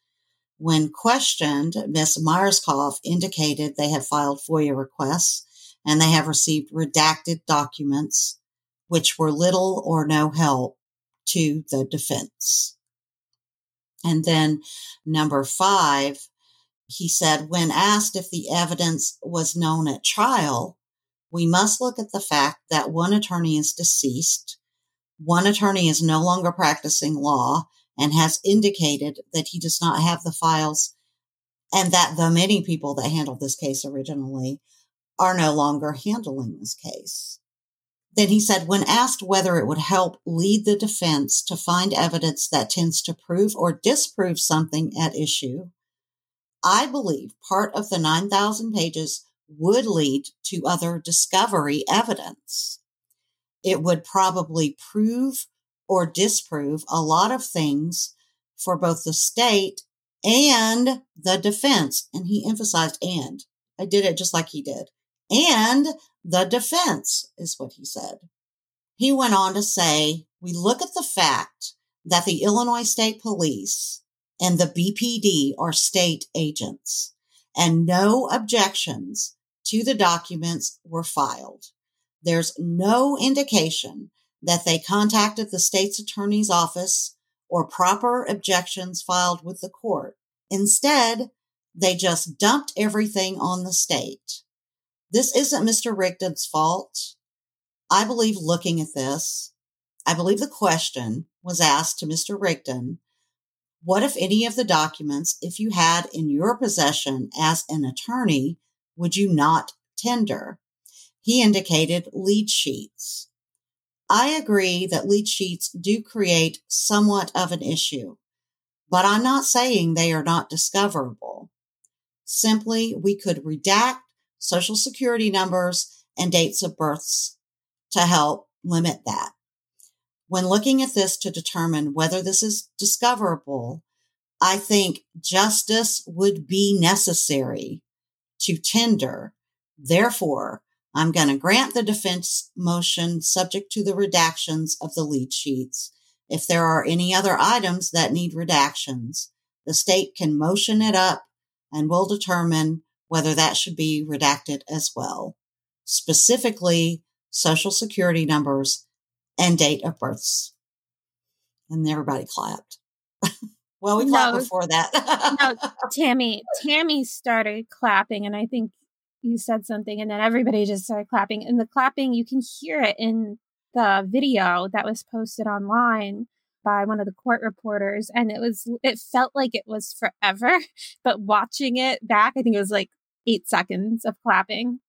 When questioned, Ms. Myerscough indicated they have filed FOIA requests and they have received redacted documents, which were little or no help to the defense. And then number five, he said, when asked if the evidence was known at trial, we must look at the fact that one attorney is deceased, one attorney is no longer practicing law and has indicated that he does not have the files and that the many people that handled this case originally are no longer handling this case. Then he said, when asked whether it would help lead the defense to find evidence that tends to prove or disprove something at issue, I believe part of the 9,000 pages would lead to other discovery evidence. It would probably prove or disprove a lot of things for both the state and the defense. And he emphasized and. I did it just like he did. And the defense is what he said. He went on to say, we look at the fact that the Illinois State Police and the BPD are state agents and no objections to the documents were filed. There's no indication that they contacted the state's attorney's office or proper objections filed with the court. Instead, they just dumped everything on the state. This isn't Mr. Rigdon's fault. I believe looking at this, I believe the question was asked to Mr. Rigdon. What if any of the documents, if you had in your possession as an attorney, would you not tender? He indicated lead sheets. I agree that lead sheets do create somewhat of an issue, but I'm not saying they are not discoverable. Simply, we could redact social security numbers, and dates of births to help limit that. When looking at this to determine whether this is discoverable, I think justice would be necessary to tender. Therefore, I'm going to grant the defense motion subject to the redactions of the lead sheets. If there are any other items that need redactions, the state can motion it up and will determine whether that should be redacted as well, specifically social security numbers and date of births. And everybody clapped. well, we clapped No. before that. no, Tammy, Tammy started clapping, and I think you said something, and then everybody just started clapping. And the clapping, you can hear it in the video that was posted online by one of the court reporters, and it was it felt like it was forever. But watching it back, I think it was like eight seconds of clapping,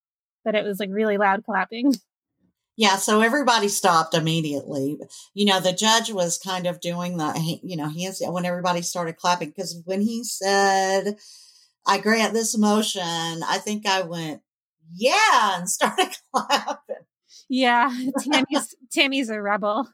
but it was like really loud clapping. Yeah, so everybody stopped immediately. You know, the judge was kind of doing the, you know, is when everybody started clapping because when he said, "I grant this motion," I think I went, "Yeah," and started clapping, Yeah, Tammy's Tammy's a rebel.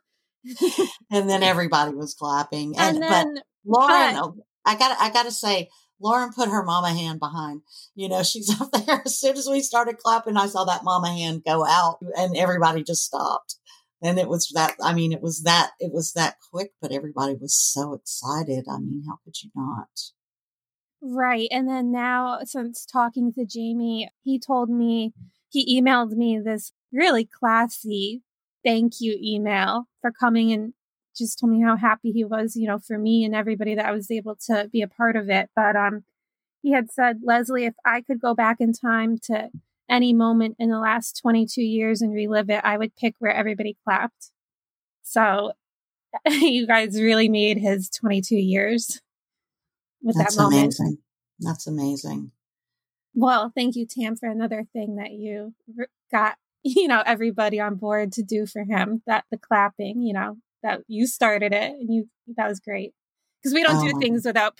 and then everybody was clapping. And And, then but Lauren, but- I got, I got to say, Lauren put her mama hand behind. You know, she's up there. As soon as we started clapping, I saw that mama hand go out, and everybody just stopped. And it was that. I mean, it was that. It was that quick, but everybody was so excited. I mean, how could you not? Right. And then now, since talking to Jamie, he told me, he emailed me this really classy thank you email for coming and just told me how happy he was, you know, for me and everybody that I was able to be a part of it. But um, he had said, Leslie, if I could go back in time to any moment in the last 22 years and relive it, I would pick where everybody clapped. So you guys really made his 22 years with That's that moment. amazing. That's amazing. Well, thank you, Tam, for another thing that you got, you know, everybody on board to do for him. That the clapping, you know, that you started it, and you that was great. Because we don't Oh do things without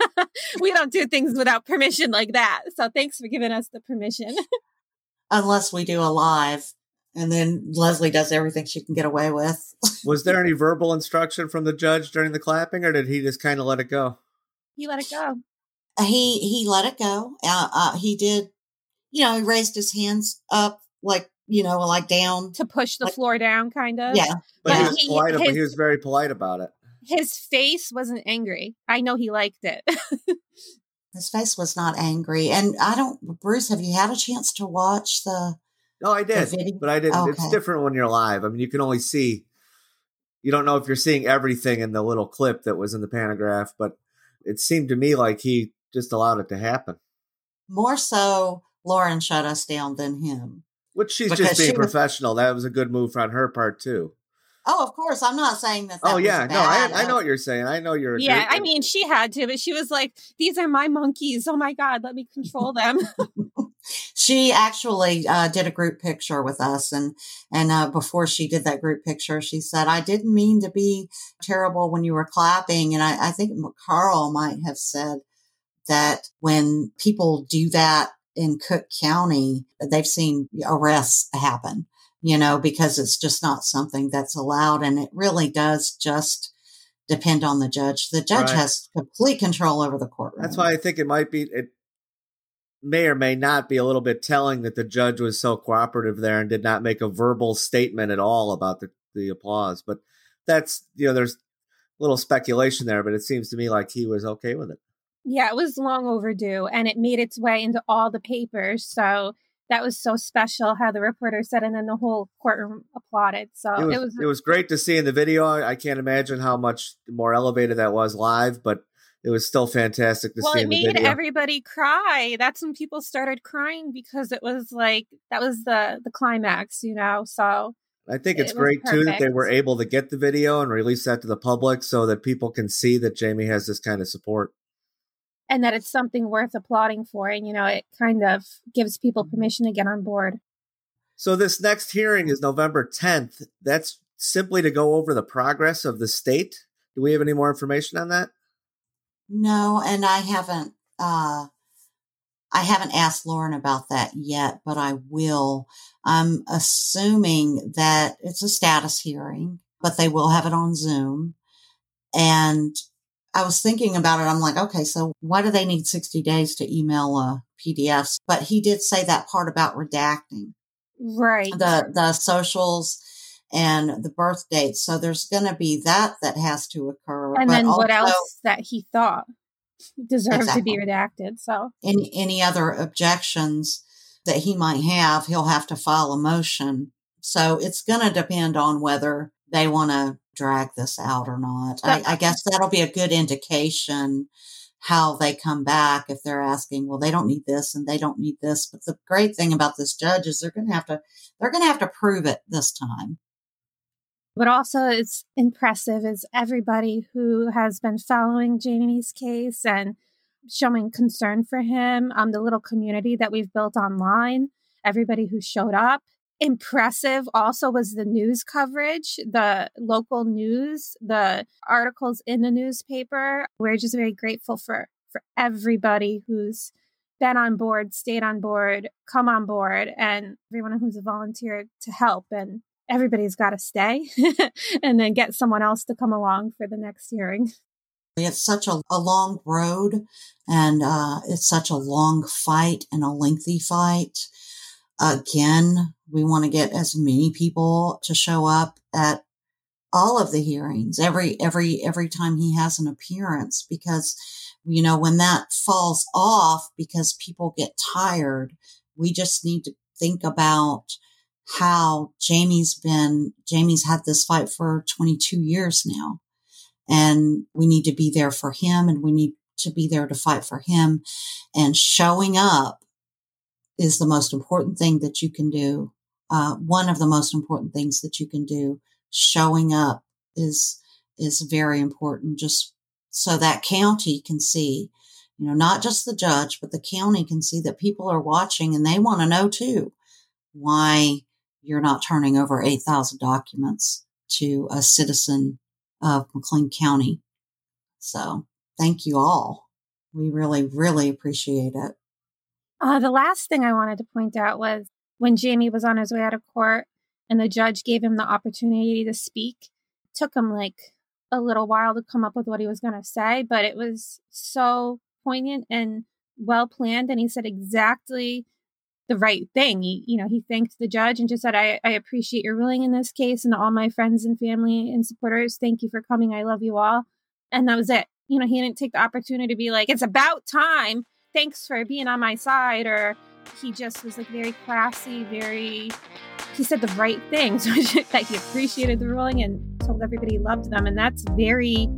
we don't do things without permission like that. So thanks for giving us the permission. Unless we do a live, And then Leslie does everything she can get away with. Was there any verbal instruction from the judge during the clapping, or did he just kind of let it go? He let it go. he he let it go. Uh, uh, he did, you know, he raised his hands up like you know, like down. To push the Like- floor down, kind of. Yeah, But he was he- polite. but he was very polite about it. His face wasn't angry. I know he liked it. his face was not angry. And I don't, Bruce, have you had a chance to watch the? No, I did, but I didn't. It's different when you're live. I mean, you can only see. You don't know if you're seeing everything in the little clip that was in the Pantagraph, but it seemed to me like he just allowed it to happen. More so, Lauren shut us down than him. Which she's Because just being she was- professional. That was a good move on her part too. Oh, of course, I'm not saying that. that oh was yeah, no, I. I know what you're saying. I know you're. yeah, I mean, she had to, but she was like, "These are my monkeys. Oh my god, let me control them." she actually uh, did a group picture with us and and uh, before she did that group picture she said i didn't mean to be terrible when you were clapping and i, I think carl might have said that when people do that in cook county they've seen arrests happen you know because it's just not something that's allowed and it really does just depend on the judge the judge Right. has complete control over the courtroom That's why I think it might be it may or may not be a little bit telling that the judge was so cooperative there and did not make a verbal statement at all about the, the applause. But that's you know, there's a little speculation there, but it seems to me like he was okay with it. Yeah, it was long overdue, and it made its way into all the papers. So that was so special how the reporter said, and then the whole courtroom applauded. So It was, it was great to see in the video. I can't imagine how much more elevated that was live, but it was still fantastic to well, see it in the made everybody cry. That's when people started crying because it was like that was the the climax, you know. So I think it's it was great too that they were able to get the video and release that to the public so that people can see that Jamie has this kind of support. And that it's something worth applauding for, and you know, it kind of gives people permission to get on board. So this next hearing is November 10th. That's simply to go over the progress of the state. Do we have any more information on that? No, and I haven't uh I haven't asked Lauren about that yet, but I will. I'm assuming that it's a status hearing, but they will have it on Zoom. And I was thinking about it. I'm like, okay, so why do they need 60 days to email uh, PDFs? But he did say that part about redacting Right. the the socials and the birth dates. So there's going to be that that has to occur. and but then what else that he thought deserved to be redacted. So any any other objections that he might have, he'll have to file a motion. So it's going to depend on whether they want to drag this out or not. I, I guess that'll be a good indication how they come back if they're asking, well, they don't need this and they don't need this. But the great thing about this judge is they're going to have to they're going to have to prove it this time. But also, it's impressive is everybody who has been following Jamie's case and showing concern for him. Um, the little community that we've built online, everybody who showed up. Impressive also was the news coverage, the local news, the articles in the newspaper. We're just very grateful for for everybody who's been on board, stayed on board, come on board, and everyone who's volunteered to help. And everybody's got to stay and then get someone else to come along for the next hearing. It's such a, a long road and uh, it's such a long fight and a lengthy fight. Again, we want to get as many people to show up at all of the hearings every every every time he has an appearance because you know when that falls off because people get tired we just need to think about how Jamie's been Jamie's had this fight for 22 years now and we need to be there for him and we need to be there to fight for him and showing up is the most important thing that you can do uh, one of the most important things that you can do showing up is is very important just so that county can see you know not just the judge but the county can see that people are watching and they want to know too why you're not turning over 8000 documents to a citizen of McLean County. So thank you all. We really, really appreciate it. Uh, the last thing I wanted to point out was when Jamie was on his way out of court, and the judge gave him the opportunity to speak. took him like a little while to come up with what he was going to say, but it was so poignant and well planned. And he said exactly the right thing. He, you know, he thanked the judge and just said, I, I appreciate your ruling in this case. And all my friends and family and supporters, thank you for coming. I love you all. And that was it. You know, he didn't take the opportunity to be like, it's about time. Thanks for being on my side. Or he just was like very classy, very, he said the right things, that he appreciated the ruling and told everybody he loved them. And that's very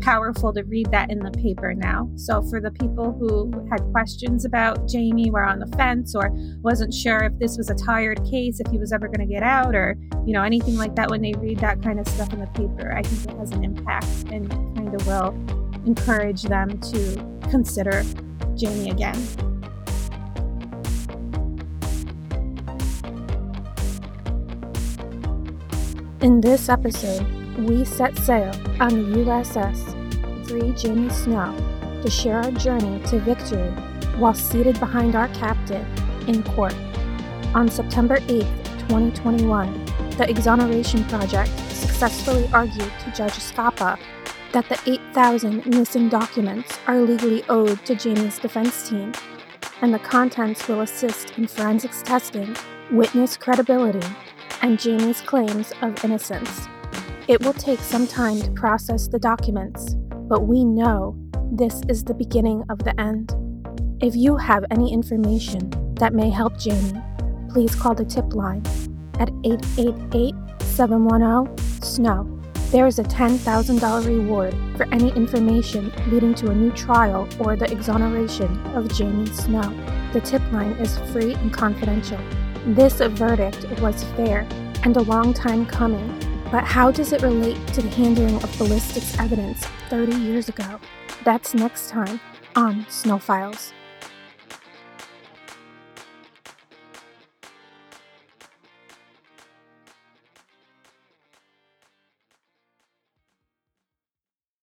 powerful to read that in the paper now. So for the people who had questions about Jamie, were on the fence, or wasn't sure if this was a tired case, if he was ever going to get out, or you know anything like that, when they read that kind of stuff in the paper, I think it has an impact and kind of will encourage them to consider Jamie again. In this episode, we set sail on the USS Free Jamie Snow to share our journey to victory while seated behind our captain in court. On September 8, 2021, the Exoneration Project successfully argued to Judge Escapa that the 8,000 missing documents are legally owed to Jamie's defense team, and the contents will assist in forensics testing, witness credibility, and Jamie's claims of innocence. It will take some time to process the documents, but we know this is the beginning of the end. If you have any information that may help Jamie, please call the tip line at 888 710 SNOW. There is a $10,000 reward for any information leading to a new trial or the exoneration of Jamie Snow. The tip line is free and confidential. This verdict was fair and a long time coming but how does it relate to the handling of ballistics evidence 30 years ago? That's next time on Snow Files.